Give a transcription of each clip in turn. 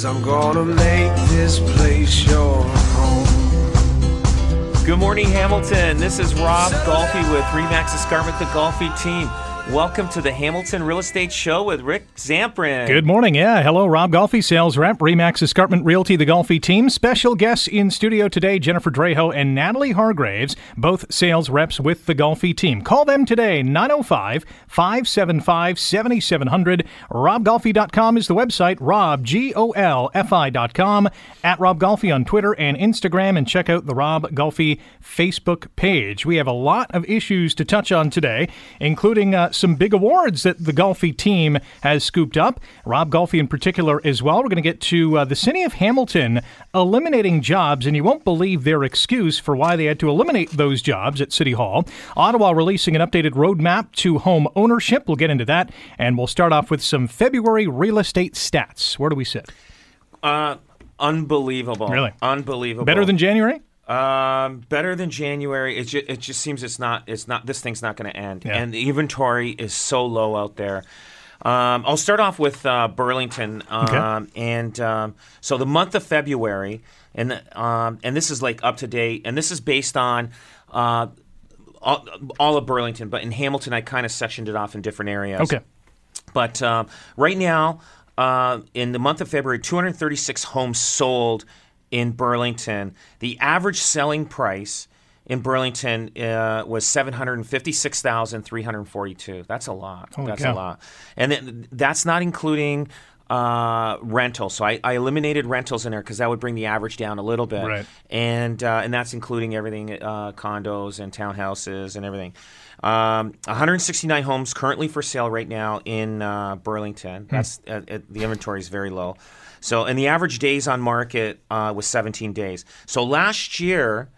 Cause I'm gonna make this place your home. Good morning, Hamilton. This is Rob Golfi with Remax Escarpment, the Golfi team. Welcome to the Hamilton Real Estate Show with Rick Zamperin. Good morning. Yeah, hello, Rob Golfi, sales rep, Remax Escarpment Realty, the Golfi team. Special guests in studio today, Jennifer Draho and Natalie Hargraves, both sales reps with the Golfi team. Call them today, 905 575 7700. RobGolfi.com is the website, Rob, G O L F I.com, at Rob Golfi on Twitter and Instagram, and check out the Rob Golfi Facebook page. We have a lot of issues to touch on today, including uh, some big awards that the Golfi team has scooped up. Rob Golfi in particular as well. We're going to get to uh, the city of Hamilton eliminating jobs, and you won't believe their excuse for why they had to eliminate those jobs at City Hall. Ottawa releasing an updated roadmap to home ownership. We'll get into that, and we'll start off with some February real estate stats. Where do we sit? Uh, unbelievable. Really? Unbelievable. Better than January? Um, better than January. It just, it just seems it's not. It's not. This thing's not going to end. Yeah. And the inventory is so low out there. Um, I'll start off with uh, Burlington, um, and um, so the month of February, and um, and this is like up to date, and this is based on. Uh, all, all of Burlington, but in Hamilton, I kind of sectioned it off in different areas. Okay. But um, right now, uh, in the month of February, 236 homes sold in Burlington. The average selling price in Burlington uh, was 756,342. That's a lot. Holy that's cow. a lot. And then, that's not including uh, rentals. So I, I eliminated rentals in there because that would bring the average down a little bit. Right. And uh, and that's including everything, uh, condos and townhouses and everything. Um, 169 homes currently for sale right now in uh, Burlington. That's uh, uh, the inventory is very low. So and the average days on market uh, was 17 days. So last year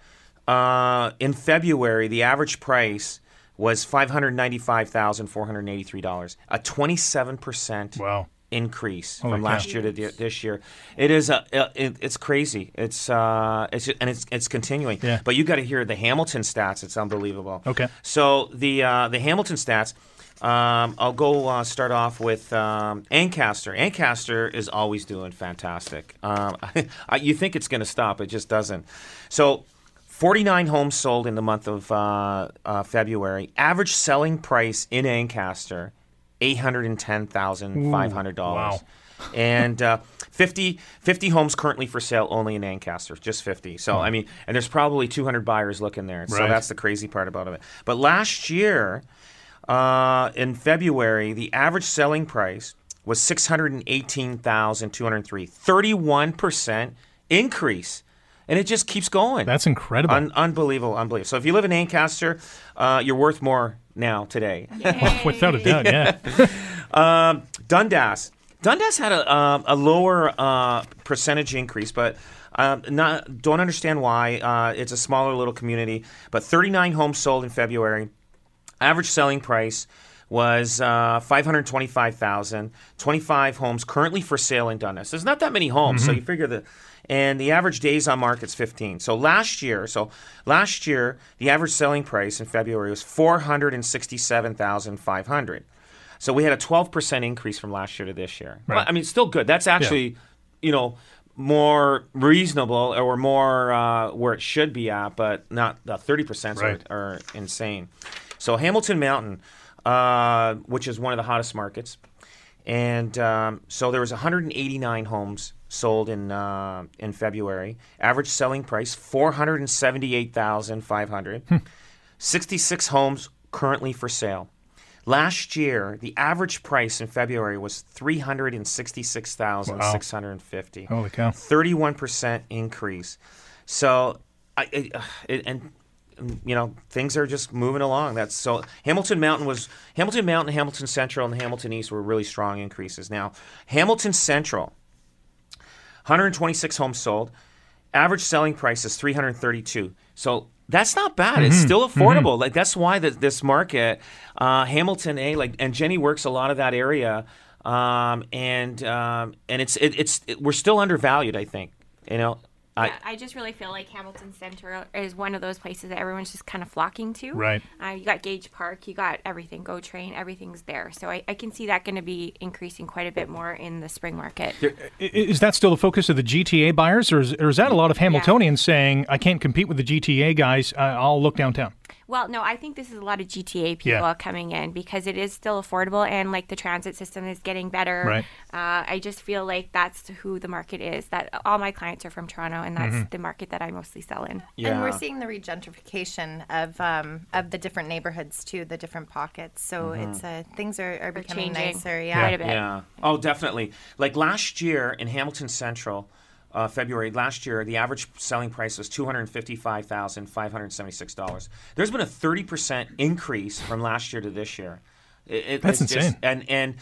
uh, in February, the average price was $595,483, a 27% Wow. increase Holy from cow. last year to thi- this year. It is a it, it's crazy. It's uh it's and it's it's continuing. Yeah. But you got to hear the Hamilton stats. It's unbelievable. Okay. So the uh, the Hamilton stats. Um, I'll go uh, start off with um, Ancaster. Ancaster is always doing fantastic. Um, I, you think it's going to stop, it just doesn't. So, 49 homes sold in the month of uh, uh, February. Average selling price in Ancaster, $810,500. wow. And uh, 50, 50 homes currently for sale only in Ancaster, just 50. So, I mean, and there's probably 200 buyers looking there. So Right. that's the crazy part about it. But last year, uh, in February, the average selling price was 618203 31% increase. And it just keeps going. That's incredible. Un- unbelievable, unbelievable. So if you live in Ancaster, uh, you're worth more now today. Without a doubt, yeah. Um, Dundas. Dundas had a, um, a lower uh, percentage increase, but um, not don't understand why. Uh, it's a smaller little community, but 39 homes sold in February. Average selling price was uh, 525,000. 25 homes currently for sale in Dundas. There's not that many homes, so you figure the and the average days on market is 15. So last year, so last year the average selling price in February was 467,500. So we had a 12% increase from last year to this year. Right. Well, I mean, still good. That's actually, you know, more reasonable or more uh, where it should be at, but not the 30% Right. are, are insane. So Hamilton Mountain, uh, which is one of the hottest markets, and um, so there was 189 homes sold in uh, in February. Average selling price 478,500. 66 homes currently for sale. Last year, the average price in February was 366,650. Holy cow. 31% increase. So, I, I, and you know things are just moving along. That's so Hamilton Mountain was Hamilton Mountain, Hamilton Central, and Hamilton East were really strong increases. Now, Hamilton Central, 126 homes sold. Average selling price is 332. So that's not bad. It's still affordable. Like that's why the, this market, uh, Hamilton A, like and Jenny works a lot of that area, um, and um, and it's it, it's it, we're still undervalued. I think you know. I, Yeah, I just really feel like Hamilton Center is one of those places that everyone's just kind of flocking to. Right. Uh, you got Gage Park, you got everything, Go Train, everything's there. So I, I can see that going to be increasing quite a bit more in the spring market. Is that still the focus of the GTA buyers, or is, or is that a lot of Hamiltonians saying, I can't compete with the GTA guys, I'll look downtown? Well, no, I think this is a lot of GTA people Yeah. coming in because it is still affordable and like the transit system is getting better. Right. Uh, I just feel like that's who the market is. That all my clients are from Toronto, and that's Mm-hmm. the market that I mostly sell in. yeah. And we're seeing the regentrification of um, of the different neighborhoods too, the different pockets. So Mm-hmm. it's uh, things are, are becoming changing. nicer. Quite Yeah. a bit. Yeah. Oh, definitely. Like last year in Hamilton Central, uh, February last year, the average selling price was two hundred fifty-five thousand five hundred seventy-six dollars. There's been a thirty percent increase from last year to this year. It, it- That's it's just- insane. and and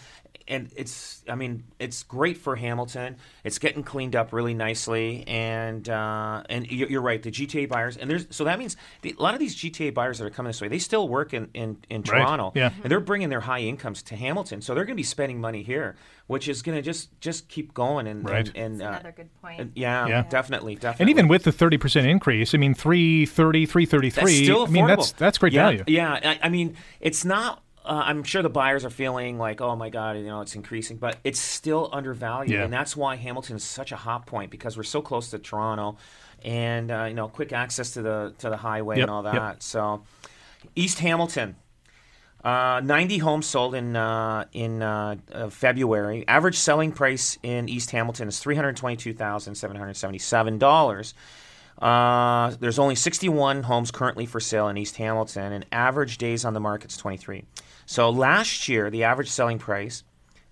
and it's I mean it's great for Hamilton. It's getting cleaned up really nicely, and uh, and you're, you're right. The GTA buyers and there's so that means the, a lot of these GTA buyers that are coming this way, they still work in in, in Right. Toronto, Yeah. and they're bringing their high incomes to Hamilton, so they're going to be spending money here, which is going to just just keep going and Right. and, and That's uh, another good point. and- yeah, Yeah. definitely, definitely. And even with the 30% increase, I mean, 330, 333, still affordable. I mean, that's, that's great yeah, value. Yeah, I, I mean, it's not. Uh, I'm sure the buyers are feeling like, oh my god, you know, it's increasing, but it's still undervalued, Yeah. and that's why Hamilton is such a hot point because we're so close to Toronto, and uh, you know, quick access to the to the highway Yep, and all yep. that. So, East Hamilton. Uh, 90 homes sold in uh, in uh, uh, February. Average selling price in East Hamilton is three hundred twenty-two thousand seven hundred seventy-seven dollars. Uh, there's only 61 homes currently for sale in East Hamilton, and average days on the market is 23. So last year, the average selling price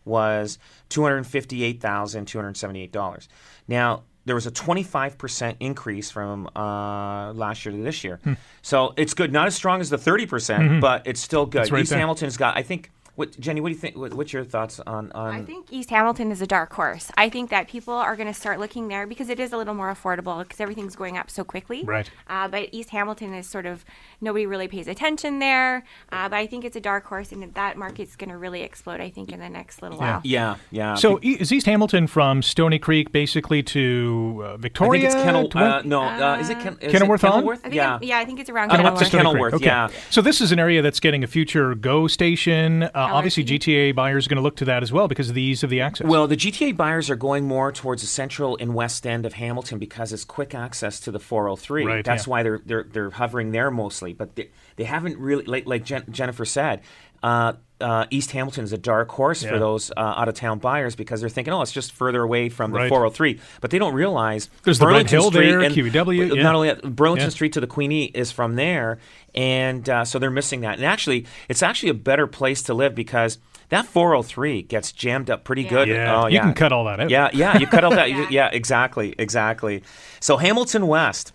was $258,278. Now, there was a 25% increase from uh, last year to this year. So it's good. Not as strong as the 30%, but it's still good. Right East there. Hamilton's got, I think, what, Jenny, what do you think? What, what's your thoughts on. on I think East Hamilton is a dark horse. I think that people are going to start looking there because it is a little more affordable because everything's going up so quickly. Right. Uh, but East Hamilton is sort of nobody really pays attention there. Uh, but I think it's a dark horse, and that market's going to really explode. I think in the next little Yeah. while. yeah, yeah. So e- is East Hamilton from Stony Creek basically to uh, I Victoria? think it's Kennel. Uh, no, uh, is it, Ken, is Kenilworth it? Kenilworth? I yeah. I'm- yeah, I think it's around I don't know Up what to the Kenilworth. Kenilworth, okay. yeah. So this is an area that's getting a future Go station. Obviously. GTA buyers are going to look to that as well because of the ease of the access. Well, the GTA buyers are going more towards the central and west end of Hamilton because it's quick access to the 403. Right, That's yeah. why they're they're they're hovering there mostly. But they, they haven't really like like Jen, Jennifer said. Uh, uh, East Hamilton is a dark horse Yeah. for those uh, out of town buyers because they're thinking, oh, it's just further away from the Right. 403. But they don't realize There's the Red Burlington Hill Street there, and- QEW, yeah. Not only that, Burlington Yeah. Street to the Queenie is from there, and uh, so they're missing that. And actually, it's actually a better place to live because that 403 gets jammed up pretty good. Yeah, Oh, you can cut all that out. Yeah, yeah, you cut out that. Yeah. yeah, exactly, exactly. So Hamilton West,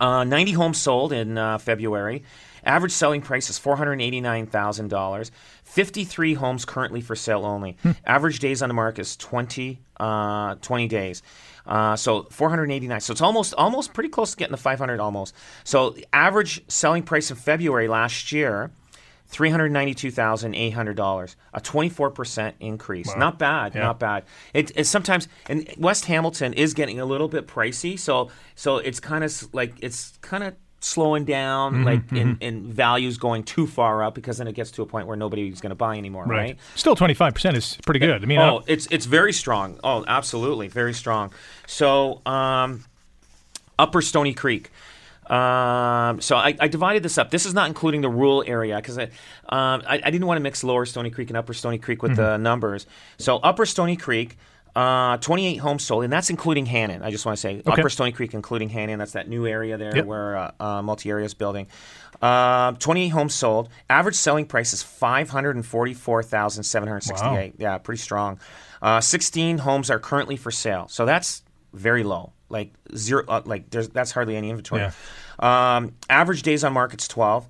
uh, 90 homes sold in uh, February. Average selling price is $489,000. 53 homes currently for sale only. Hmm. Average days on the market is 20, uh, 20 days. Uh, so 489. So it's almost almost pretty close to getting the 500 almost. So the average selling price in February last year, $392,800, a 24% increase. Not bad, Yeah. not bad. It, it's sometimes, and West Hamilton is getting a little bit pricey, so so it's kind of like, it's kind of slowing down, Mm-hmm, like in, in values going too far up because then it gets to a point where nobody's going to buy anymore, right? right. Still, 25% is pretty good. I mean, Oh, uh, it's it's very strong. Oh, absolutely, very strong. So, um, Upper Stony Creek. Um, so I, I divided this up. This is not including the rural area because I, um, I I didn't want to mix Lower Stony Creek and Upper Stony Creek with the numbers. So Upper Stony Creek. Uh, 28 homes sold, and that's including Hannon. I just want to say Okay. Upper Stony Creek, including Hannon. That's that new area there Yep. where uh, uh, multi-area is building. Uh, 28 homes sold. Average selling price is 544,768. Yeah, pretty strong. Uh, 16 homes are currently for sale, so that's very low. Like zero. Uh, like there's that's hardly any inventory. Um, average days on market's 12.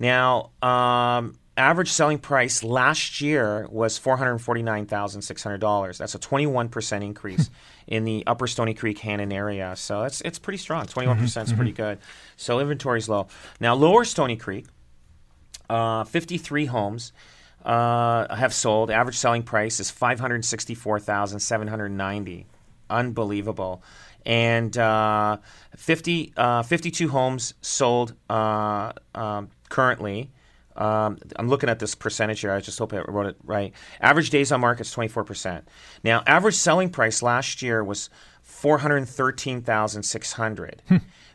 Now, um, average selling price last year was four hundred forty nine thousand six hundred dollars. That's a twenty one percent increase in the Upper Stony Creek Hannon area. So that's it's pretty strong. Twenty one percent is pretty good. So inventory's low. Now Lower Stony Creek, uh, fifty three homes. Uh, have sold. Average selling price is five hundred sixty-four thousand seven hundred ninety. Unbelievable. And uh, 50, uh, 52 homes sold uh, um, currently. Um, I'm looking at this percentage here. I just hope I wrote it right. Average days on market is 24%. Now, average selling price last year was 413,600.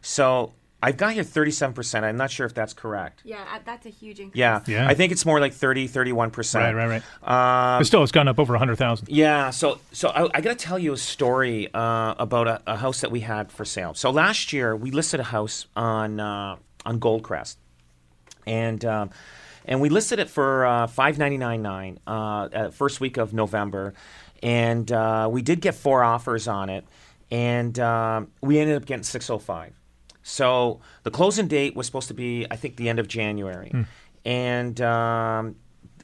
so I've got here 37%. I'm not sure if that's correct. Yeah, uh, that's a huge increase. Yeah. Yeah. I think it's more like 30, 31%. Right, right, right. Um, but still, it's gone up over 100,000. yeah, so so I, I got to tell you a story uh, about a, a house that we had for sale. So last year we listed a house on uh, on Goldcrest, and um, and we listed it for uh, five ninety nine nine uh, first week of November, and uh, we did get four offers on it, and um, we ended up getting six oh five. So the closing date was supposed to be, I think, the end of January, and um,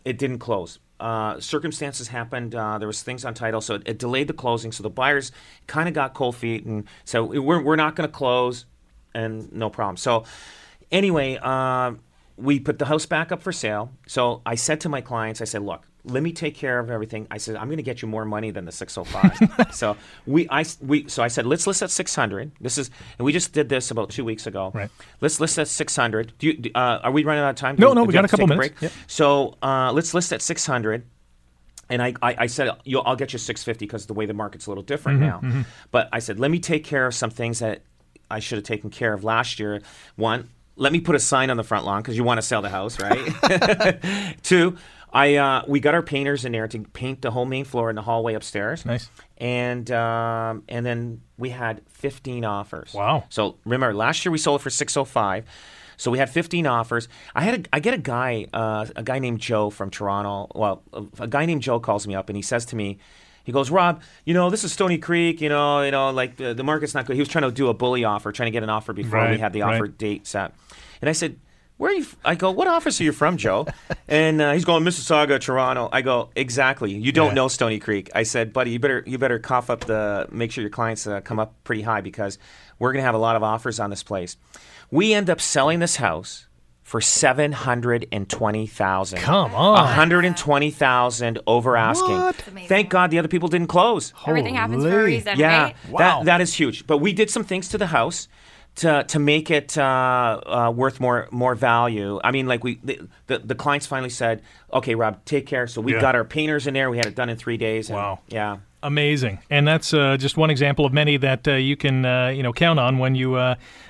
it didn't close. Uh, circumstances happened. Uh, there was things on title, so it, it delayed the closing. So the buyers kind of got cold feet, and so we're we're not going to close, and no problem. So anyway, uh, we put the house back up for sale. So I said to my clients, I said, look, let me take care of everything. I said, I'm going to get you more money than the 605. so we, I, we, so I said, let's list at 600. This is, and we just did this about two weeks ago. Right. Let's list at 600. Do you, uh, are we running out of time? No, Do- no, we got a couple minutes. break? Yep. So uh, let's list at 600. And I, I, I said, You'll, I'll get you 650 because the way the market's a little different Mm-hmm, now. But I said, let me take care of some things that I should have taken care of last year. One, let me put a sign on the front lawn because you want to sell the house, right? Two, I uh, we got our painters in there to paint the whole main floor and the hallway upstairs. Nice. And um, and then we had 15 offers. Wow. So remember, last year we sold it for 605. So we had 15 offers. I had a, I get a guy uh, a guy named Joe from Toronto. Well, a, a guy named Joe calls me up and he says to me, he goes, Rob, you know this is Stony Creek. You know, you know, like the, the market's not good. He was trying to do a bully offer, trying to get an offer before we had the right. offer date set. And I said, where are you? f-" I go, what office are you from, Joe? and uh, he's going, Mississauga, Toronto. I go, exactly. You don't Yeah. know Stony Creek. I said, buddy, you better you better cough up the, make sure your clients uh, come up pretty high because we're gonna have a lot of offers on this place. We end up selling this house for seven hundred and twenty thousand. Come on. one hundred and twenty thousand over asking. What? Thank God the other people didn't close. Everything happens for a Holy. reason, Yeah, right? Wow. that that is huge. But we did some things to the house to to make it uh, uh, worth more more value. I mean, like we the, the the clients finally said, "Okay, Rob, take care." So we Yeah. got our painters in there. We had it done in three days. and- Wow. Yeah. Amazing, and that's uh, just one example of many that uh, you can uh, you know count on when you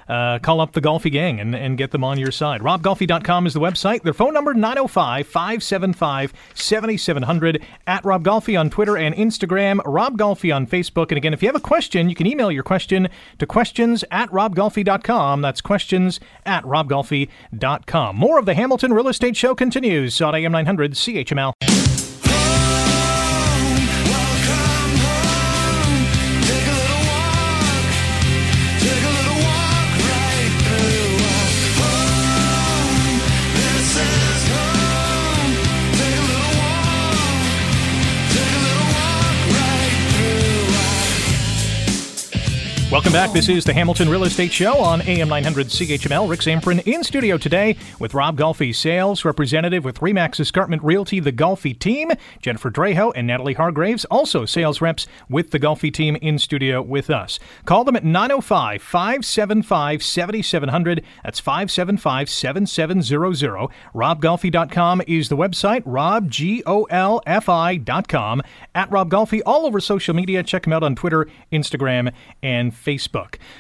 uh, call up the Golfi gang and, and get them on your side. RobGolfi.com is the website. Their phone number 905-575-7700 at Rob Golfi on Twitter and Instagram. Rob Golfi on Facebook. And again, if you have a question, you can email your question to questions at RobGolfi.com. That's questions at RobGolfi.com. More of the Hamilton Real Estate Show continues on AM 900 CHML. Back. This is the Hamilton Real Estate Show on AM 900 CHML. Rick Zamperin in studio today with Rob Golfi, sales representative with Remax Escarpment Realty, the Golfi team, Jennifer Draho and Natalie Hargraves, also sales reps with the Golfi team in studio with us. Call them at 905 575 7700. That's 575 7700. RobGolfi.com is the website, robgolfi.com. At Rob Golfi, all over social media. Check him out on Twitter, Instagram, and Facebook.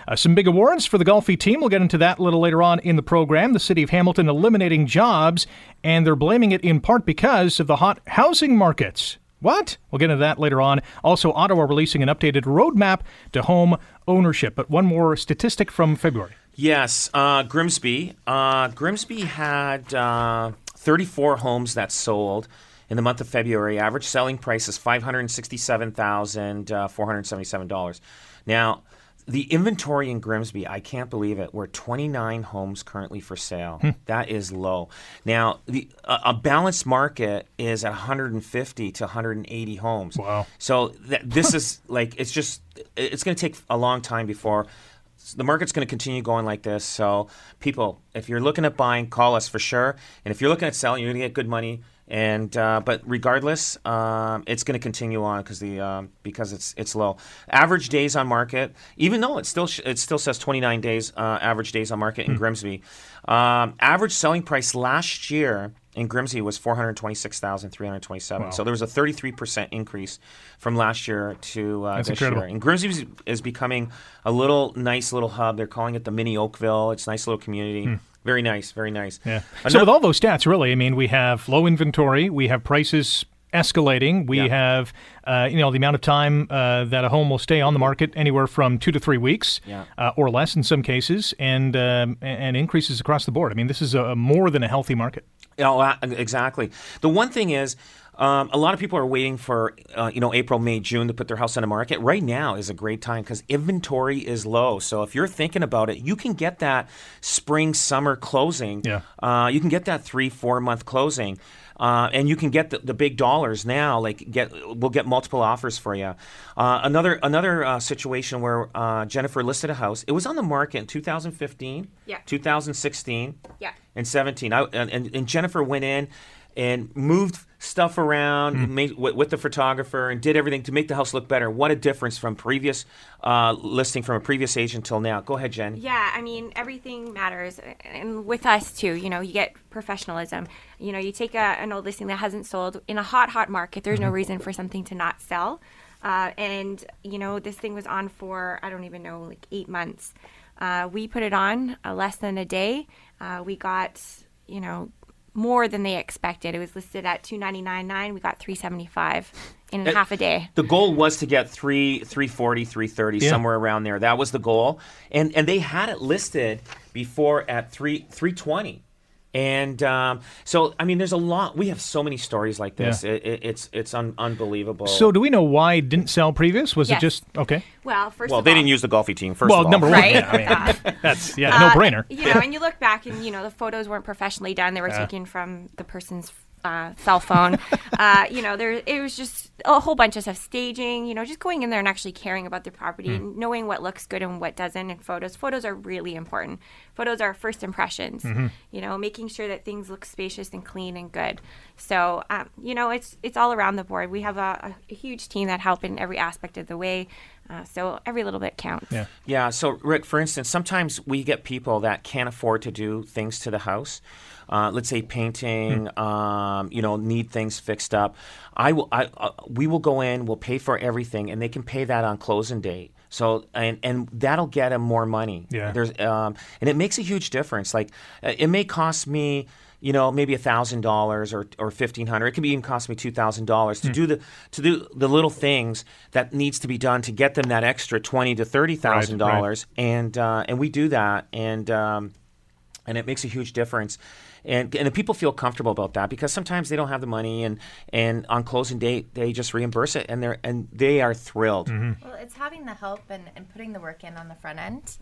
Uh, some big awards for the Golfi team. We'll get into that a little later on in the program. The city of Hamilton eliminating jobs, and they're blaming it in part because of the hot housing markets. What? We'll get into that later on. Also, Ottawa releasing an updated roadmap to home ownership. But one more statistic from February. Yes, uh, Grimsby. Uh, Grimsby had uh, 34 homes that sold in the month of February. Average selling price is $567,477. Now, the inventory in Grimsby, I can't believe it. We're 29 homes currently for sale. Hmm. That is low. Now, the a, a balanced market is at 150 to 180 homes. Wow. So th- this is like it's just it's going to take a long time before the market's going to continue going like this. So people, if you're looking at buying, call us for sure. And if you're looking at selling, you're going to get good money. And uh, but regardless, um, it's going to continue on because the um, because it's it's low. Average days on market, even though it still sh- it still says 29 days uh, average days on market in Grimsby. Um, average selling price last year in Grimsby was 426,327. So there was a 33% increase from last year to uh, this incredible. year. And Grimsby is, is becoming a little nice little hub. They're calling it the mini Oakville. It's a nice little community. Very nice, very nice. Hmm. Yeah. So with all those stats, really, I mean, we have low inventory, we have prices escalating, we Yeah. have uh, you know the amount of time uh, that a home will stay on the market anywhere from two to three weeks, Yeah. uh, or less in some cases, and um, and increases across the board. I mean, this is a more than a healthy market. Oh, uh, exactly. The one thing is, um, a lot of people are waiting for uh, you know April, May, June to put their house on the market. Right now is a great time because inventory is low. So if you're thinking about it, you can get that spring, summer closing. Yeah. Uh, you can get that three, four month closing. Uh, and you can get the, the big dollars now. Like get, we'll get multiple offers for you. Uh, another another uh, situation where uh, Jennifer listed a house. It was on the market in 2015, Yeah. 2016, Yeah. and 17. I, and, and, and Jennifer went in and moved stuff around made, with, with the photographer and did everything to make the house look better. What a difference from previous uh, listing from a previous agent till now. Go ahead, Jen. Yeah, I mean everything matters, and with us too. You know, you get professionalism. You know, you take a, an old listing that hasn't sold in a hot, hot market. There's no reason for something to not sell. Uh, and you know, this thing was on for I don't even know, like eight months. Uh, we put it on uh, less than a day. Uh, we got you know more than they expected. It was listed at two ninety nine nine. We got three seventy five in Uh, half a day. The goal was to get three, 340, 330, Yeah. somewhere around there. That was the goal. And and they had it listed before at three 320. And um, so, I mean, there's a lot. We have so many stories like this. Yeah. It, it, it's it's un- unbelievable. So do we know why it didn't sell previous? Was Yes. it just okay? Well, first well, of they all, didn't use the golfi team first. well, of all. number one, Right? yeah, I mean, that's yeah, Uh, no brainer. You know, and you look back and, you know, the photos weren't professionally done. They were taken from the person's uh, cell phone. uh, you know, there it was just a whole bunch of stuff, staging, you know, just going in there and actually caring about the property and knowing what looks good and what doesn't in photos. Photos are really important. Photos are first impressions, you know, making sure that things look spacious and clean and good. So, um, you know, it's it's all around the board. We have a, a huge team that help in every aspect of the way. Uh, so every little bit counts. Yeah. Yeah. So, Rick, for instance, sometimes we get people that can't afford to do things to the house. Uh, let's say painting, um, you know, need things fixed up. I will. I, uh, we will go in. We'll pay for everything, and they can pay that on closing date. So and and that'll get them more money. Yeah. There's um, and it makes a huge difference. Like uh, it may cost me. You know, maybe a thousand dollars or or fifteen hundred. It could even cost me two thousand dollars to do the to do the little things that needs to be done to get them that extra twenty to thirty thousand Right, right. dollars, and uh, and we do that, and um, and it makes a huge difference. And, and the people feel comfortable about that because sometimes they don't have the money and, and on closing date they just reimburse it and they're and they are thrilled. Mm-hmm. Well, it's having the help and, and putting the work in on the front end,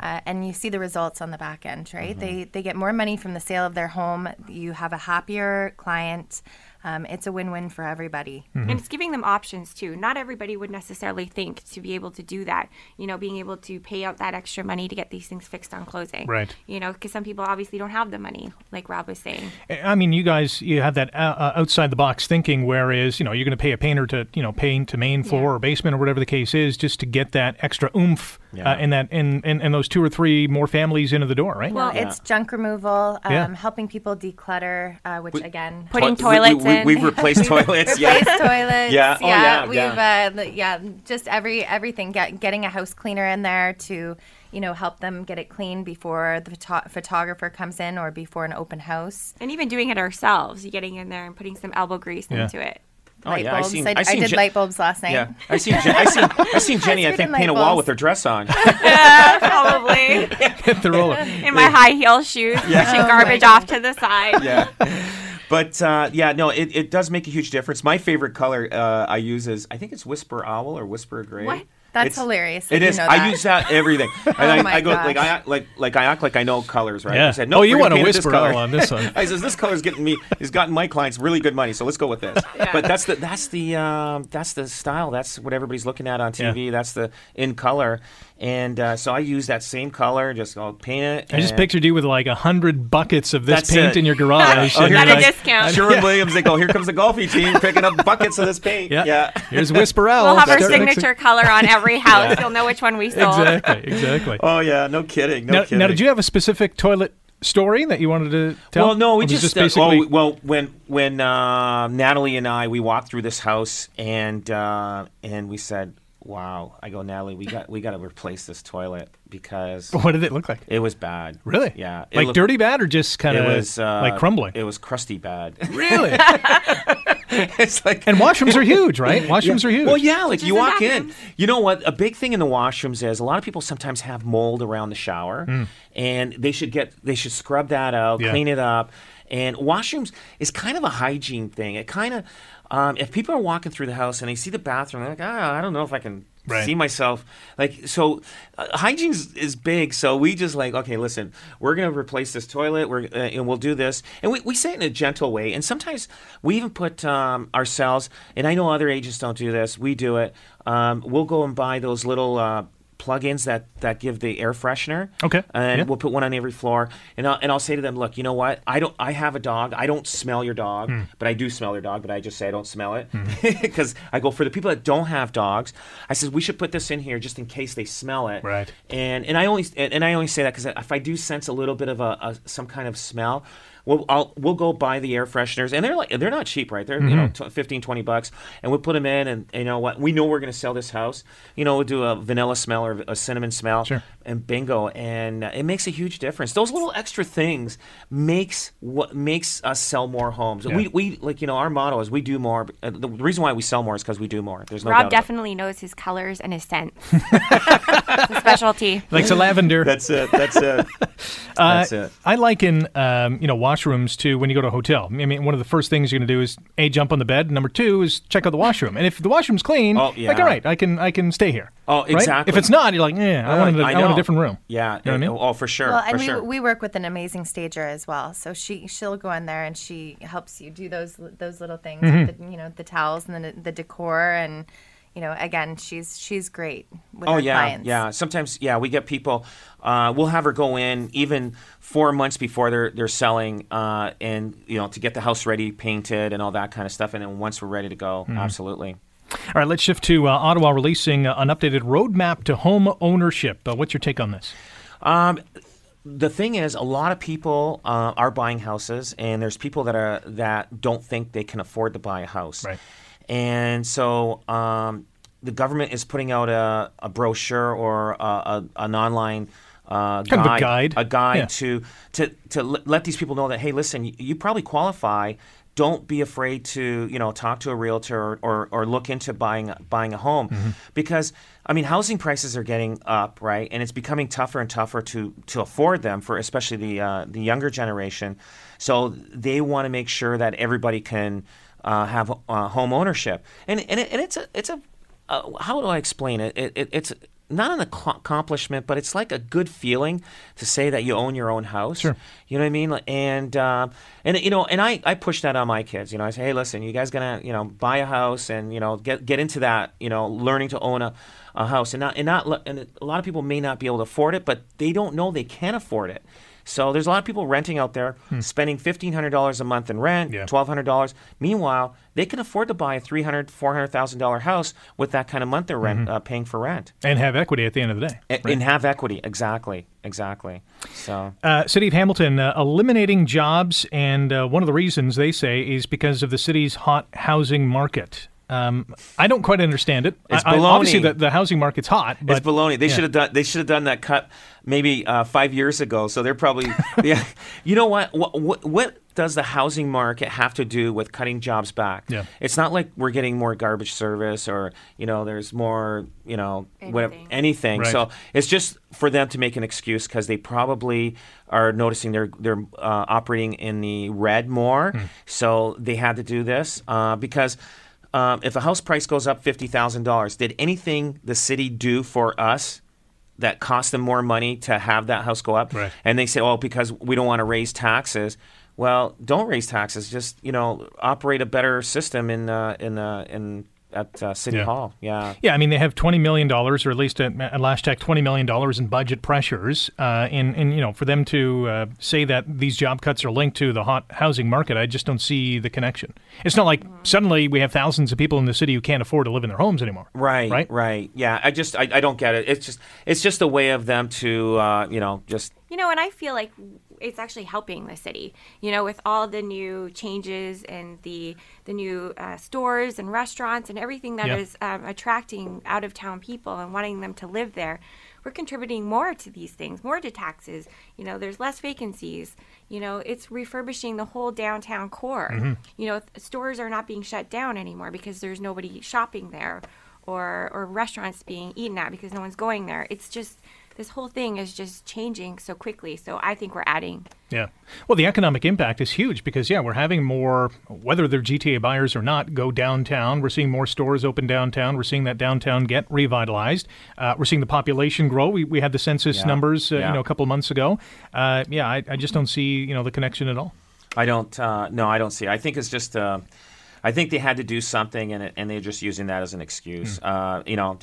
uh, and you see the results on the back end, right? They they get more money from the sale of their home. You have a happier client. Um, it's a win-win for everybody. Mm-hmm. And it's giving them options too. Not everybody would necessarily think to be able to do that. You know, being able to pay out that extra money to get these things fixed on closing. Right. You know, because some people obviously don't have the money, like Rob was saying. I mean, you guys, you have that uh, uh, outside the box thinking, whereas you know you're going to pay a painter to you know paint to main floor Yeah. or basement or whatever the case is, just to get that extra oomph Yeah. uh, and that and, and and those two or three more families into the door, right? Well, It's junk removal, um, Yeah. helping people declutter, uh, which again, Putting Toi- we- toilets we, in. We, have replaced toilets. replace yeah. toilets. Yeah. Oh, yeah, we've yeah. Uh, yeah, just every everything. Get, getting a house cleaner in there to you know help them get it clean before the photo- photographer comes in or before an open house. And even doing it ourselves, getting in there and putting some elbow grease Yeah. into it. Oh, light yeah, I bulbs. seen- I, I I seen did Je- light bulbs last night. Yeah, I seen Je- I seen I seen Jenny. I Ice think cream paint a light wall bulbs. with her dress on. Probably. Hit the roller. in my high heel shoes, pushing garbage off to the side. yeah. But uh, yeah, no, it, it does make a huge difference. My favorite color uh, I use is I think it's Whisper Owl or Whisper Gray. What? That's It's- hilarious that It you is. know I use that everything. And I, my I go like. I act like like I act like I know colors, right? Yeah. I said, Oh, no, you wanna gonna paint it this whisper color. on this one. I says this color's getting me. Has gotten my clients really good money, so let's go with this. But that's the that's the um, that's the style. That's what everybody's looking at on TV. That's the in color, and uh, so I use that same color. Just I'll paint it. I just pictured you with like a hundred buckets of this paint it. in your garage. Oh, and you're you're a like, discount. Sherwin Williams. They go. Here comes the golfi team picking up buckets of this paint. yeah. yeah. Here's Whisper Owl. We'll have our Start mixing- signature color on every house. You'll know which one we sold. Exactly. Exactly. Oh yeah. No kidding. No now, kidding. now, did you have a specific toilet story that you wanted to tell? Well, no, Or we was it just, uh, basically. oh, well when when uh, Natalie and I we walked through this house and uh, and we said, "Wow!" I go, Natalie, we got we got to replace this toilet because what did it look like? it was bad. Really? Yeah. It Like looked- dirty bad or just kind It of was uh, like crumbling? It was crusty bad. really? it's like and washrooms are huge, right? Washrooms are huge. Well, yeah, like you in walk in. You know what? A big thing in the washrooms is a lot of people sometimes have mold around the shower, and they should get they should scrub that out, Hmm. Yeah. clean it up. And washrooms is kind of a hygiene thing. It kind of um, if people are walking through the house and they see the bathroom, they're like, ah, I don't know if I can. Right. See myself like so. Uh, hygiene is big, so we just like okay. Listen, we're gonna replace this toilet. We're uh, and we'll do this, and we, we say it in a gentle way. And sometimes we even put um, ourselves. And I know other agents don't do this. We do it. Um, we'll go and buy those little uh, plugins that that give the air freshener. Okay. And Yeah. we'll put one on every floor. And I'll, and I'll say to them, look, you know what? I don't. I have a dog. I don't smell your dog, Hmm. but I do smell your dog. But I just say I don't smell it because I go for the people that don't have dogs. I says we should put this in here just in case they smell it. Right. And and I only and, and I only say that because if I do sense a little bit of a, a some kind of smell. We'll, I'll, we'll go buy the air fresheners, and they're like they're not cheap, right? They're you know Mm-hmm. 15, 20 bucks, and we'll put them in, and you know what? We know we're going to sell this house. You know, we'll do a vanilla smell or a cinnamon smell, Sure. and bingo, and uh, it makes a huge difference. Those little extra things makes what makes us sell more homes. Yeah. We, we like you know our motto is we do more. Uh, the reason why we sell more is because we do more. There's no doubt Rob about definitely knows his colors and his scent. it's a specialty. like the lavender. That's it. That's it. That's Uh, it. I liken, um, you know, washrooms to when you go to a hotel. I mean, one of the first things you're going to do is a jump on the bed. Number two is check out the washroom. And if the washroom's clean, Oh, like yeah. all right, I can I can stay here. Oh, Right? exactly. If it's not, you're like, yeah, I, wanted a, I, want a different room. Yeah. You know what I mean? Oh, for sure. Well, for and we, sure. we work with an amazing stager as well. So she she'll go in there and she helps you do those those little things, Mm-hmm. with the, you know, the towels and the the decor and you know, again, she's she's great with Oh her yeah, clients. yeah. Sometimes, yeah, we get people. Uh, we'll have her go in even four months before they're they're selling, uh, and you know to get the house ready, painted, and all that kind of stuff. And then once we're ready to go, Mm-hmm. absolutely. All right, let's shift to uh, Ottawa releasing uh, an updated roadmap to home ownership. Uh, what's your take on this? Um, the thing is, a lot of people uh, are buying houses, and there's people that are that don't think they can afford to buy a house. Right. And so um, the government is putting out a, a brochure or a, a, an online uh, Kind of a guide. a guide Yeah. to to to l- let these people know that hey, listen, you, you probably qualify. Don't be afraid to you know talk to a realtor or, or, or look into buying buying a home Mm-hmm. because I mean housing prices are getting up right and it's becoming tougher and tougher to to afford them for especially the uh, the younger generation. So they want to make sure that everybody can uh, have uh, home ownership and and, it, and it's a it's a uh, how do I explain it? it, it it's not an ac- accomplishment, but it's like a good feeling to say that you own your own house. Sure. You know what I mean? And uh, and you know, and I, I push that on my kids. You know, I say, hey, listen, you guys gonna you know buy a house and you know get get into that. You know, learning to own a, a house and not and not and a lot of people may not be able to afford it, but they don't know they can afford it. So there's a lot of people renting out there, spending fifteen hundred dollars a month in rent, Hmm. Yeah. twelve hundred dollars. Meanwhile, they can afford to buy a three hundred, four hundred thousand dollar $400,000 house with that kind of month they're rent, uh, paying for rent And have equity at the end of the day. A- and have equity. Exactly, exactly. So Uh, City of Hamilton uh, eliminating jobs, and uh, one of the reasons they say is because of the city's hot housing market. Um, I don't quite understand it. It's I- I- obviously, baloney. the, the housing market's hot, but it's baloney. They yeah. should have done. They should have done that cut maybe uh, five years ago. So they're probably. yeah. You know what? what? What what does the housing market have to do with cutting jobs back? Yeah. It's not like we're getting more garbage service or you know there's more you know whatever Anything. anything. Right. So it's just for them to make an excuse because they probably are noticing they're they're uh, operating in the red more. Hmm. So they had to do this uh, because. Um, if a house price goes up fifty thousand dollars, did anything the city do for us that cost them more money to have that house go up? Right. And they say, "Oh, because we don't want to raise taxes." Well, don't raise taxes. Just you know, operate a better system in uh, in uh, in at uh, City Yeah. Hall. Yeah. Yeah, I mean they have twenty million dollars, or at least at, at Last Tech, twenty million dollars in budget pressures. Uh, and and you know, for them to uh, say that these job cuts are linked to the hot housing market, I just don't see the connection. It's not like suddenly we have thousands of people in the city who can't afford to live in their homes anymore. Right, Right? right, Yeah, I just I, I don't get it. It's just it's just a way of them to uh, you know just You know, and I feel like it's actually helping the city. You know, with all the new changes and the the new uh, stores and restaurants and everything that Yeah. is um, attracting out of town people and wanting them to live there. We're contributing more to these things, more to taxes. You know, there's less vacancies. You know, it's refurbishing the whole downtown core. Mm-hmm. You know, th- stores are not being shut down anymore because there's nobody shopping there, or or restaurants being eaten at because no one's going there. It's just this whole thing is just changing so quickly. So I think we're adding. Yeah. Well, the economic impact is huge because, yeah, we're having more, whether they're GTA buyers or not, go downtown. We're seeing more stores open downtown. We're seeing that downtown get revitalized. Uh, we're seeing the population grow. We, we had the census Yeah. numbers, uh, Yeah. you know, a couple months ago. Uh, yeah, I, I just don't see, you know, the connection at all. I don't. Uh, no, I don't see. I think it's just. Uh, I think they had to do something, and and they're just using that as an excuse. Hmm. Uh, you know,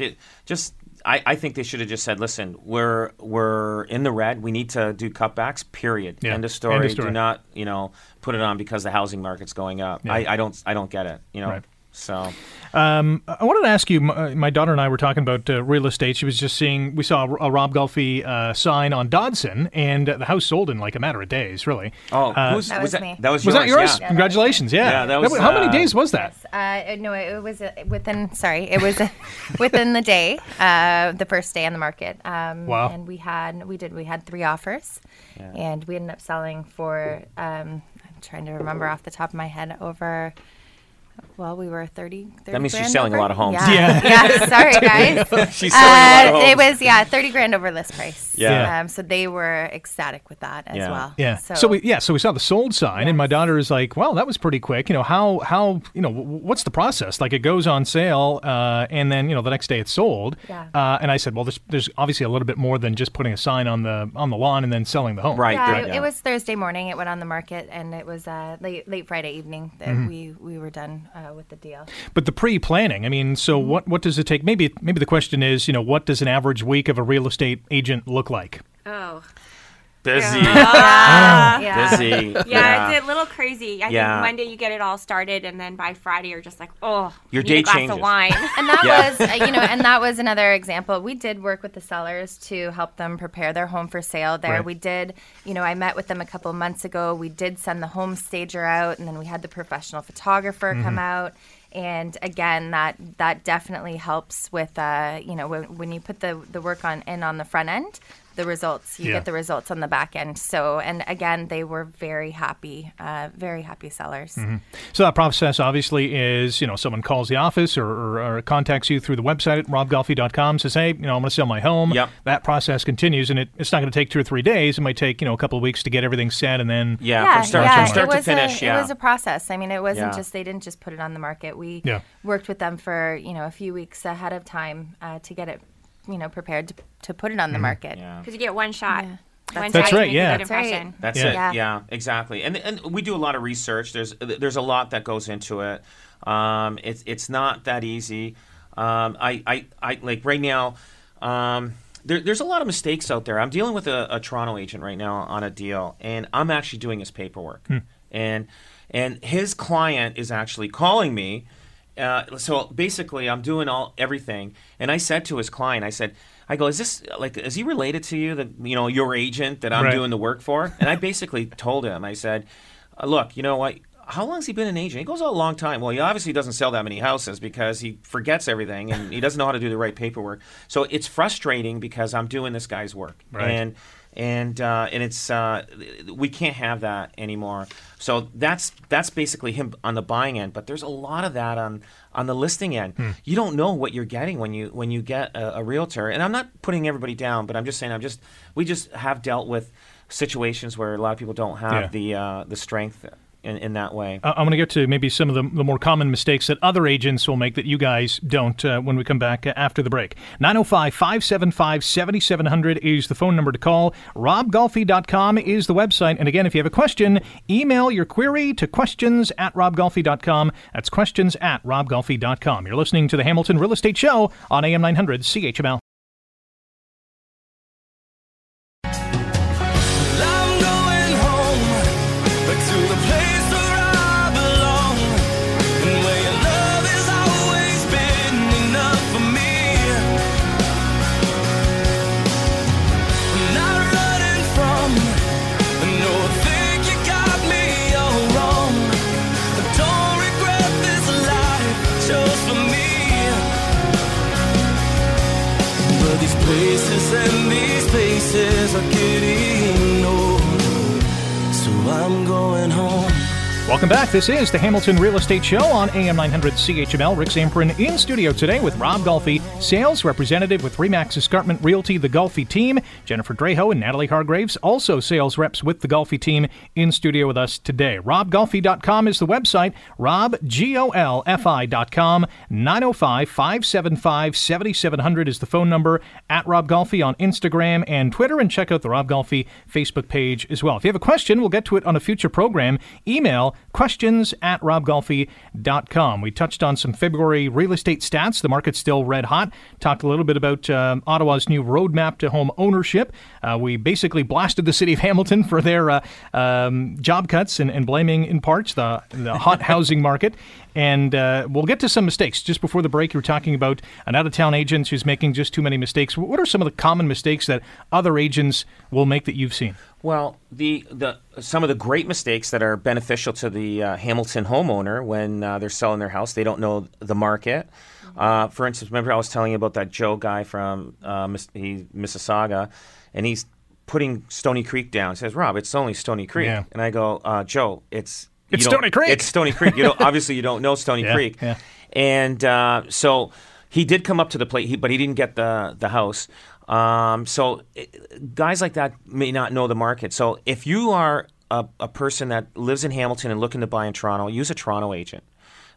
just. I, I think they should have just said, "Listen, we're we're in the red. We need to do cutbacks. Period. Yeah. End of story. End of story. Do not, you know, put it on because the housing market's going up. Yeah. I, I don't. I don't get it. You know. Right. So I wanted to ask you. My, my daughter and I were talking about uh, real estate. She was just seeing. We saw a, a Rob Golfi uh, sign on Dodson, and uh, the house sold in like a matter of days. Really. Oh, Uh, That was was that? me. That was was yours. that yours? Yeah. Congratulations! Yeah. Yeah, that was, how many uh, days was that? Uh, no, it was uh, within. Sorry, it was uh, within the day, uh, the first day on the market. Um, Wow. And we had we did we had three offers, and we ended up selling for. Um, I'm trying to remember off the top of my head over. Well, we were 30. 30 That means she's grand selling a over? lot of homes. Yeah. Yeah. sorry, guys. She's selling a lot of Uh, it was yeah, 30 grand over list price. Yeah. Um, so they were ecstatic with that as Yeah. well. Yeah. So, we yeah, so we saw the sold sign, and my daughter is like, "Well, that was pretty quick." You know how how you know w- what's the process? Like it goes on sale, uh, and then you know the next day it's sold. Yeah. Uh, and I said, "Well, there's there's obviously a little bit more than just putting a sign on the on the lawn and then selling the home." Right. Yeah, right, it, yeah. it was Thursday morning. It went on the market, and it was uh, late late Friday evening that Mm-hmm. we we were done uh, with the deal. But the pre-planning, I mean, so Mm-hmm. what what does it take? Maybe maybe the question is, you know, what does an average week of a real estate agent look like? Oh. Busy. yeah. Busy. Yeah, it's a little crazy. I Yeah. think Monday you get it all started, and then by Friday you're just like, oh, Your need day a glass changes. of wine. And that Yeah. was, uh, you know, and that was another example. We did work with the sellers to help them prepare their home for sale. There, Right. we did, you know, I met with them a couple of months ago. We did send the home stager out, and then we had the professional photographer come out. And again, that that definitely helps with, uh, you know, when, when you put the the work on in on the front end, the results you Yeah. get the results on the back end. So, and again, they were very happy, uh, very happy sellers. So that process obviously is, you know, someone calls the office or, or, or contacts you through the website at robgolfi.com, says, hey, you know, I'm going to sell my home. Yep. That process continues, and it, it's not going to take two or three days. It might take, you know, a couple of weeks to get everything set, and then Yeah, from start, yeah, from start it to was finish. A, yeah. It was a process. I mean, it wasn't Yeah. just they didn't just put it on the market. We Yeah. worked with them for you know a few weeks ahead of time uh, to get it you know prepared to, to put it on the market. Mm-hmm. yeah. Because you get one shot. Yeah. One That's right, yeah. That's right. impression. That's Yeah. it. Yeah. Yeah. exactly. And and we do a lot of research. There's there's a lot that goes into it. Um, it's it's not that easy. Um, I, I I like right now. Um, there, there's a lot of mistakes out there. I'm dealing with a, a Toronto agent right now on a deal, and I'm actually doing his paperwork, and and his client is actually calling me. Uh, so basically, I'm doing all everything, and I said to his client, I said, I go, is this like, is he related to you, the you know your agent that I'm Right. doing the work for? And I basically told him, I said, uh, look, you know what? How long has he been an agent? He goes, oh, a long time. Well, he obviously doesn't sell that many houses because he forgets everything and he doesn't know how to do the right paperwork. So it's frustrating because I'm doing this guy's work, Right. and and uh, and it's uh, we can't have that anymore. So that's that's basically him on the buying end. But there's a lot of that on on the listing end. You don't know what you're getting when you when you get a, a realtor. And I'm not putting everybody down, but I'm just saying I'm just we just have dealt with situations where a lot of people don't have Yeah. the uh, the strength. In, in that way. Uh, I'm going to get to maybe some of the, the more common mistakes that other agents will make that you guys don't uh, when we come back after the break. 905 575 7700 is the phone number to call. RobGolfi.com is the website. And again, if you have a question, email your query to questions at RobGolfi.com. That's questions at RobGolfi.com. You're listening to the Hamilton Real Estate Show on AM 900 CHML. Welcome back. This is the Hamilton Real Estate Show on AM 900 CHML. Rick Zamperin in studio today with Rob Golfi, sales representative with Remax Escarpment Realty, the Golfi team. Jennifer Draho and Natalie Hargraves, also sales reps with the Golfi team, in studio with us today. RobGolfi.com is the website. Rob, G O L F I.com. 905 575 7700 is the phone number. At Rob Golfi on Instagram and Twitter. And check out the Rob Golfi Facebook page as well. If you have a question, we'll get to it on a future program. Email questions at robgolfi.com. We touched on some February real estate stats. The market's still red hot. Talked a little bit about um, Ottawa's new roadmap to home ownership. Uh, we basically blasted the city of Hamilton for their uh, um, job cuts and, and blaming in parts the, the hot housing market. And uh, we'll get to some mistakes. Just before the break, you were talking about an out of town agent who's making just too many mistakes. What are some of the common mistakes that other agents will make that you've seen? Well, the the some of the great mistakes that are beneficial to the uh, Hamilton homeowner when uh, they're selling their house, they don't know the market. Uh, for instance, remember I was telling you about that Joe guy from uh, Miss, he, Mississauga, and he's putting Stoney Creek down. He says, "Rob, it's only Stoney Creek," Yeah. and I go, uh, "Joe, it's It's Stoney Creek." It's Stoney Creek. You don't obviously you don't know Stoney Yeah, Creek." yeah. And uh, so he did come up to the plate, he, but he didn't get the the house. Um, so it, guys like that may not know the market. So if you are a, a person that lives in Hamilton and looking to buy in Toronto, use a Toronto agent.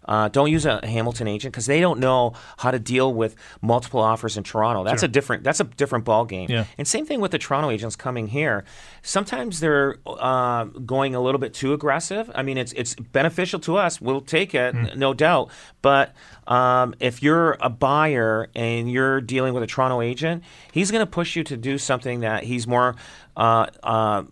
Uh, don't use a Hamilton agent because they don't know how to deal with multiple offers in Toronto. That's a different. That's a different ball game. Yeah. And same thing with the Toronto agents coming here. Sometimes they're uh, going a little bit too aggressive. I mean, it's it's beneficial to us. We'll take it, Hmm. no doubt. But um, if you're a buyer and you're dealing with a Toronto agent, he's going to push you to do something that he's more. Uh, uh,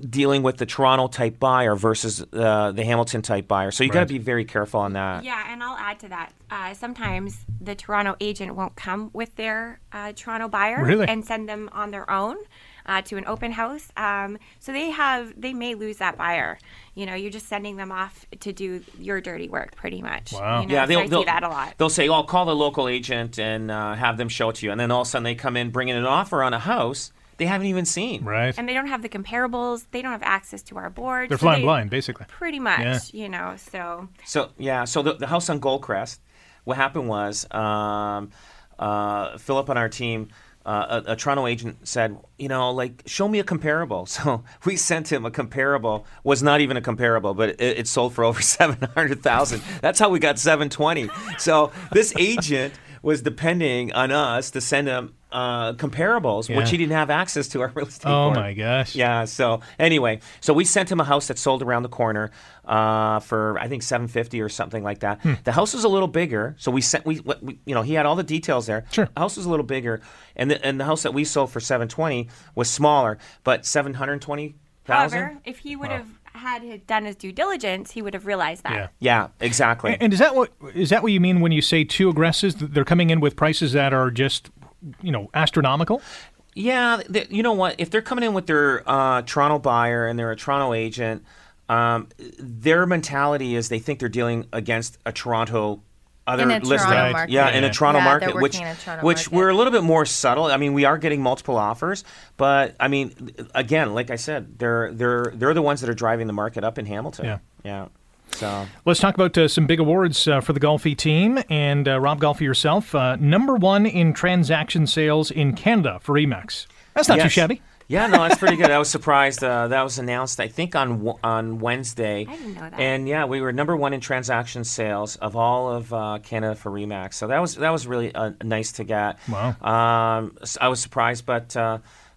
dealing with the Toronto type buyer versus uh, the Hamilton type buyer. So you got to be very careful on that. Yeah, and I'll add to that. Uh, sometimes the Toronto agent won't come with their uh, Toronto buyer Really? and send them on their own uh, to an open house. Um, so they have they may lose that buyer. You know, you're just sending them off to do your dirty work, pretty much. Wow. You know, Yeah, they'll, I they'll, see that a lot. They'll say, "Oh, call the local agent and uh, have them show it to you," and then all of a sudden they come in bringing an offer on a house they haven't even seen. Right. And they don't have the comparables. They don't have access to our board. They're so flying they- blind, basically. Pretty much, Yeah. you know. So So yeah, so the, the house on Goldcrest, what happened was um, uh, Philip on our team. Uh, a, a Toronto agent said, you know, like, show me a comparable. So we sent him a comparable. Was not even a comparable, but it, it sold for over seven hundred thousand. That's how we got seven twenty. So this agent was depending on us to send him uh, comparables, Yeah. which he didn't have access to our real estate. Oh board. my gosh. Yeah. So anyway, so we sent him a house that sold around the corner uh, for I think seven fifty or something like that. Hmm. The house was a little bigger, so we sent we, we you know he had all the details there. Sure. The house was a little bigger, and the, and the house that we sold for seven twenty was smaller, but seven hundred twenty thousand. However, if he would have had his- done his due diligence, he would have realized that. Yeah. Yeah, exactly. And is that what is that what you mean when you say too aggressive? They're coming in with prices that are just, you know, astronomical. Yeah, th- you know what? If they're coming in with their uh, Toronto buyer and they're a Toronto agent, um, their mentality is they think they're dealing against a Toronto other In a. Toronto Right. market. Yeah, in a Toronto Yeah, market, which in a Toronto which market. we're a little bit more subtle. I mean, we are getting multiple offers, but I mean, again, like I said, they're they're they're the ones that are driving the market up in Hamilton. Yeah. yeah. So Let's talk about uh, some big awards uh, for the Golfi team and uh, Rob Golfi yourself. Uh, number one in transaction sales in Canada for Remax. That's not too shabby. Yeah, no, that's pretty good. I was surprised. Uh, that was announced, I think, on on Wednesday. I didn't know that. And yeah, we were number one in transaction sales of all of uh, Canada for Remax. So that was that was really uh, nice to get. Wow. Um, s- I was surprised, but.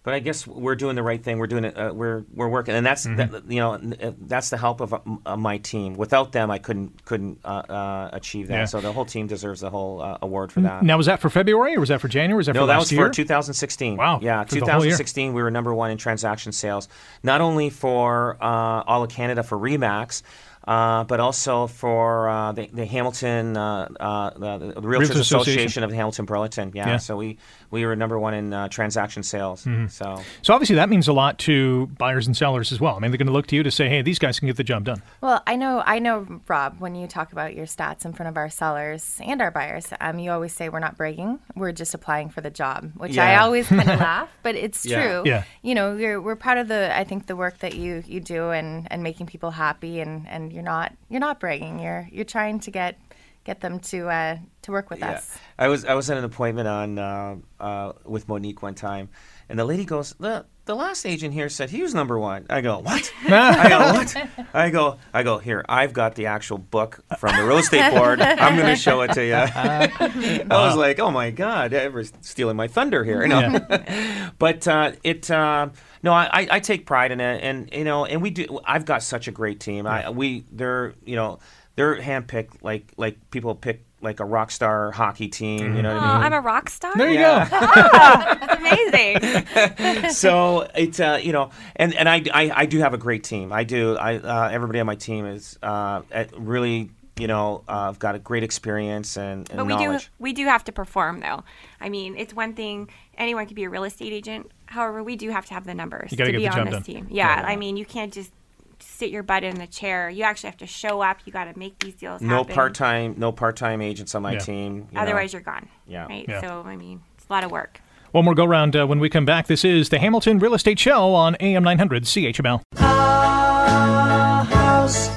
But I guess we're doing the right thing. We're doing it. Uh, we're we're working, and that's Mm-hmm. that, you know uh, that's the help of uh, uh, my team. Without them, I couldn't couldn't uh, uh, achieve that. Yeah. So the whole team deserves the whole uh, award for that. Now, was that for February or was that for January? Was that No, for that was year? for 2016. Wow, Yeah, for the whole year. 2016 we were number one in transaction sales, not only for uh, all of Canada for Remax. Uh, but also for uh, the, the Hamilton, uh, uh, the, the Realtors Realtors Association. Association of Hamilton Burlington. Yeah, Yeah. so we, we were number one in uh, transaction sales. Mm-hmm. So So obviously that means a lot to buyers and sellers as well. I mean, they're going to look to you to say, "Hey, these guys can get the job done." Well, I know, I know, Rob. When you talk about your stats in front of our sellers and our buyers, um, you always say we're not bragging; we're just applying for the job, which I always kind of laugh, but it's Yeah. true. Yeah. You know, you're, we're proud of the, I think, the work that you you do and and making people happy, and and you're not you're not bragging. You're you're trying to get get them to uh, to work with yeah, us. I was I was at an appointment on uh, uh, with Monique one time, and the lady goes, "the The last agent here said he was number one." I go, "What?" I go, "What?" I go, "I go here. I've got the actual book from the real estate board. I'm going to show it to you." I was like, "Oh my god, everyone's stealing my thunder here." You know? Yeah. but uh, it uh, no, I, I- I take pride in it, and you know, and we do. I've got such a great team. I we they're you know they're handpicked like like people pick like a rock star hockey team. You know Oh, what I mean? I'm a rock star. There you Yeah. go. That's amazing. so it's uh, you know, and and I, I I do have a great team. I do. I uh, everybody on my team is uh, at really you know uh, got a great experience and, and But we do we do have to perform though. I mean, it's one thing anyone could be a real estate agent. However, we do have to have the numbers You to get be the on this done. team. Yeah, I mean, you can't just sit your butt in the chair. You actually have to show up. You got to make these deals no happen. part time no part time agents on my Yeah. team. you know. Otherwise, you're gone. Yeah. Right. Yeah. So I mean, it's a lot of work. One more go round uh, when we come back. This is the Hamilton Real Estate Show on AM 900 CHML. Our house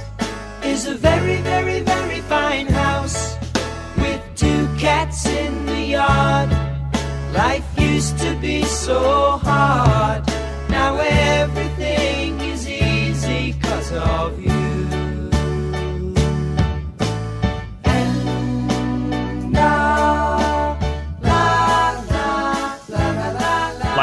is a very, very, very fine house with two cats in the yard. Life used to be so hard.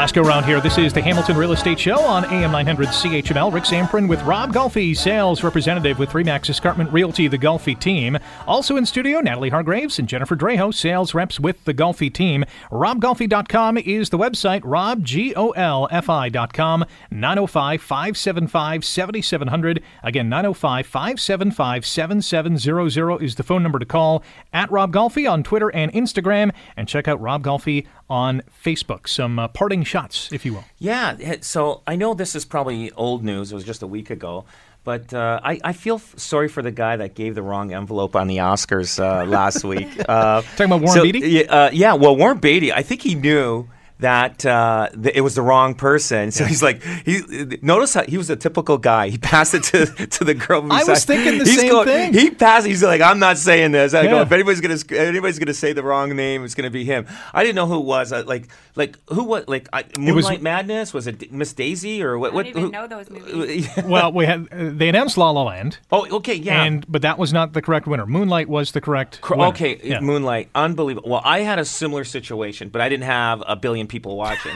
La, la. Last go round here. This is the Hamilton Real Estate Show on AM 900 CHML. Rick Zamperin with Rob Golfi, sales representative with Remax Escarpment Realty, the Golfi team. Also in studio, Natalie Hargraves and Jennifer Drejo, sales reps with the Golfi team. RobGolfi.com is the website, RobGolfi.com, 905 575 7700. Again, 905 575 7700 is the phone number to call. At Rob Golfi on Twitter and Instagram. And check out Rob Golfi on Facebook. Some uh, parting shots, if you will. Yeah. So I know this is probably old news. It was just a week ago. But uh, I, I feel f- sorry for the guy that gave the wrong envelope on the Oscars uh, last week. Uh, Talking about Warren so, Beatty? Uh, yeah, well, Warren Beatty, I think he knew that uh, th- it was the wrong person. So he's like, he notice how he was a typical guy. He passed it to, to the girl. I was thinking the he's same going- thing. He passed. He's like, I'm not saying this. I go, Yeah. if anybody's gonna sc- anybody's gonna say the wrong name, it's gonna be him. I didn't know who it was. Uh, like like who was like I, Moonlight was- Madness? Was it D- Miss Daisy or what? I what don't even who- know those movies. well, we had uh, they announced La La Land, oh, okay, yeah. and but that was not the correct winner. Moonlight was the correct. Cor- winner. Okay, Yeah. Moonlight, unbelievable. Well, I had a similar situation, but I didn't have a billion people watching.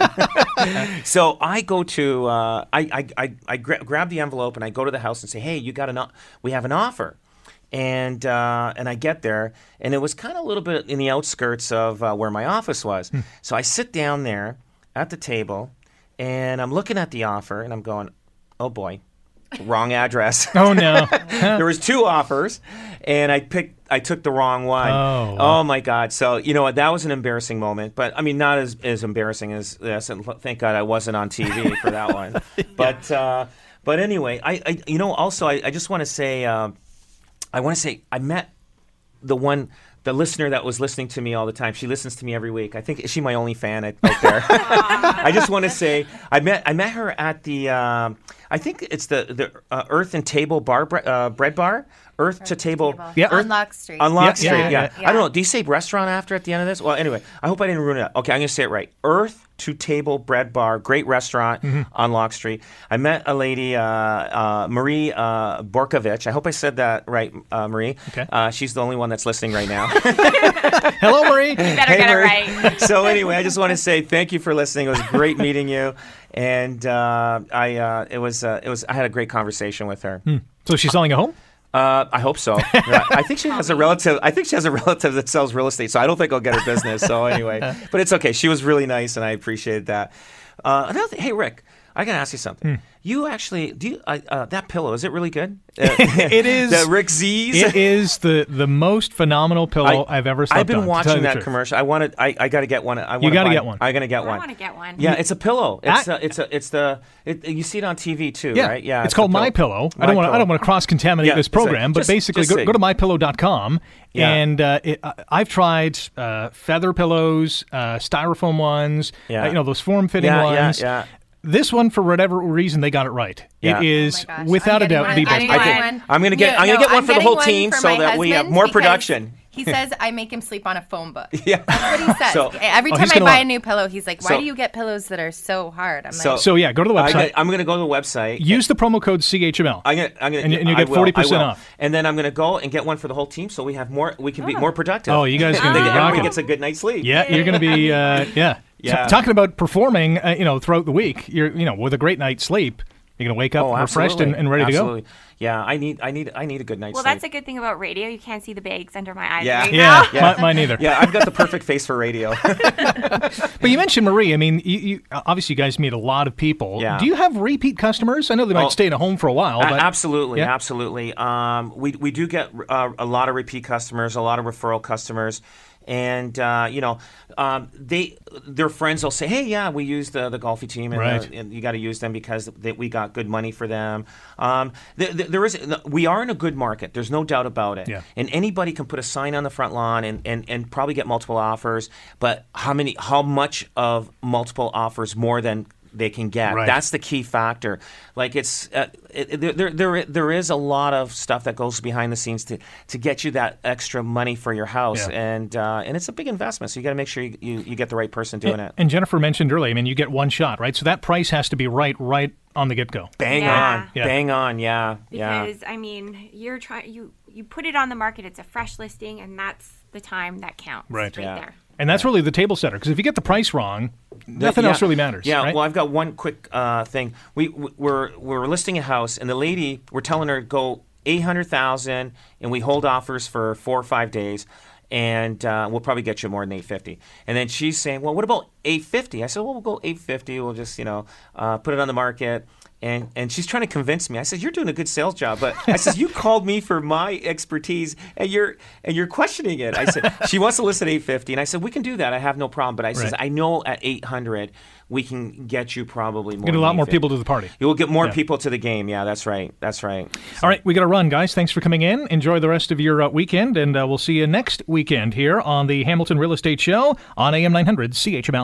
so I go to, uh, I, I, I, I gra- grab the envelope and I go to the house and say, "Hey, you got an, o- we have an offer." And uh, and I get there, and it was kind of a little bit in the outskirts of uh, where my office was. So I sit down there at the table, and I'm looking at the offer, and I'm going, "Oh boy, wrong address." Oh no! there was two offers, and I picked. I took the wrong one. Oh. Oh my God! So you know what? That was an embarrassing moment, but I mean, not as as embarrassing as this. And thank God I wasn't on TV for that one. But uh, but anyway, I, I you know also I, I just want to say uh, I want to say I met the one the listener that was listening to me all the time. She listens to me every week. I think is she my only fan out there. I just want to say I met I met her at the um, I I think it's the the uh, Earth and Table Bar uh, Bread Bar. Earth to Table. Yeah. on Locke Street. On Locke Yeah, Street, yeah, yeah, yeah, I don't know. Do you say restaurant after at the end of this? Well, anyway, I hope I didn't ruin it. Okay, I'm going to say it right. Earth to Table Bread Bar, great restaurant Mm-hmm. on Locke Street. I met a lady, uh, uh, Marie uh, Borkovich. I hope I said that right, uh, Marie. Okay. Uh, she's the only one that's listening right now. Hello, Marie. Better get it Marie. right. so anyway, I just want to say thank you for listening. It was great meeting you, and uh, I uh, it was uh, it was I had a great conversation with her. So she's selling a home? Uh, I hope so. Yeah, I think she has a relative. I think she has a relative that sells real estate, so I don't think I'll get her business. So anyway, but it's okay. She was really nice, and I appreciated that. Uh, another thing, hey Rick, I gotta ask you something. You actually do you, uh, uh, that pillow? Is it really good? Uh, It is- the Rick Z's. It is the, the most phenomenal pillow I, have ever slept I've been on, watching that truth. commercial. I wanted. I, I got to get one. I wanna gotta buy- get one. I gotta get one. I want to get one. Yeah, it's a pillow. It's I- a, it's a it's the it, you see it on TV too, Yeah, right? Yeah, it's a called My Pillow. I don't want to. I don't want to cross contaminate Yeah, this it's like- program, but just- basically, just go, say- go to mypillow.com Yeah. and uh, it, I- I've tried uh, feather pillows, uh, styrofoam ones, Yeah. uh, you know those form fitting Yeah, yeah, ones. yeah. This one, for whatever reason, they got it right. Yeah. Oh it is Oh without I'm a doubt getting the best. I'm I getting think- I'm gonna get- No, I'm gonna no, get one I'm for the whole team for so my that we have more production. He says I make him sleep on a phone book. Yeah. That's what he says. So- Every Oh, time he's I buy love- a new pillow, he's like, "Why So- do you get pillows that are so hard?" I'm So- like, So yeah, go to the website." I website. am going to go to the website. use the promo code CHML. I'm gonna, I'm gonna, And you- and you get will, 40% I will. off. And then I'm gonna go and get one for the whole team, so we have more. We can be more productive. Oh, you guys are gonna be get- everybody rocking. gets a good night's sleep. Yeah, you're going to be uh, yeah. Yeah. T- talking about performing, uh, you know, throughout the week. You're you know with a great night's sleep, you're going to wake up Oh, refreshed and, and ready absolutely. to go. Yeah, I need, I need, I need a good night's Well, sleep. that's a good thing about radio. You can't see the bags under my eyes Yeah. right Yeah, now. mi- mine either. yeah, I've got the perfect face for radio. But you mentioned Marie. I mean, you, you obviously you guys meet a lot of people. Yeah. Do you have repeat customers? I know they might Oh. stay in a home for a while, but absolutely, Yeah. absolutely. Um, we we do get uh, a lot of repeat customers, a lot of referral customers, and uh, you know, um, they their friends will say, "Hey, yeah, we use the the Golfi team, and, Right. and you got to use them because they, we got good money for them." Um, th- th- there is we are in a good market. There's no doubt about it. Yeah. And anybody can put a sign on the front lawn and, and, and probably get multiple offers. But how many? How much of multiple offers more than they can get? Right. That's the key factor. Like it's uh, it, it- there, there there is a lot of stuff that goes behind the scenes to to get you that extra money for your house, Yeah. and uh, and it's a big investment. So you got to make sure you, you, you get the right person doing it. and Jennifer mentioned earlier. I mean, you get one shot, right? So that price has to be right, right on the get go. Bang Yeah. on, Yeah. bang on, yeah, yeah. Because I mean, you're trying you you put it on the market. It's a fresh listing, and that's the time that counts. Right. Right Yeah. there. And that's really the table setter because if you get the price wrong, nothing Yeah. else really matters. Yeah. right? Well, I've got one quick uh, thing. We we- we're we're listing a house, and the lady we're telling her go eight hundred thousand, and we hold offers for four or five days. And uh, we'll probably get you more than eight fifty. And then she's saying, "Well, what about eight fifty? I said, "Well, we'll go eight fifty. We'll just, you know, uh, put it on the market." And and she's trying to convince me. I said, "You're doing a good sales job," but I said, "You called me for my expertise, and you're and you're questioning it." I said, "She wants to list at eight fifty, and I said, "We can do that. I have no problem." But I said, Right. "I know at eight hundred, we can get you probably more." get a lot more people to the party. You will get more Yeah. people to the game. Yeah, that's right. That's right. All right, we got to run, guys. Thanks for coming in. Enjoy the rest of your uh, weekend, and uh, we'll see you next weekend here on the Hamilton Real Estate Show on AM 900 CHML.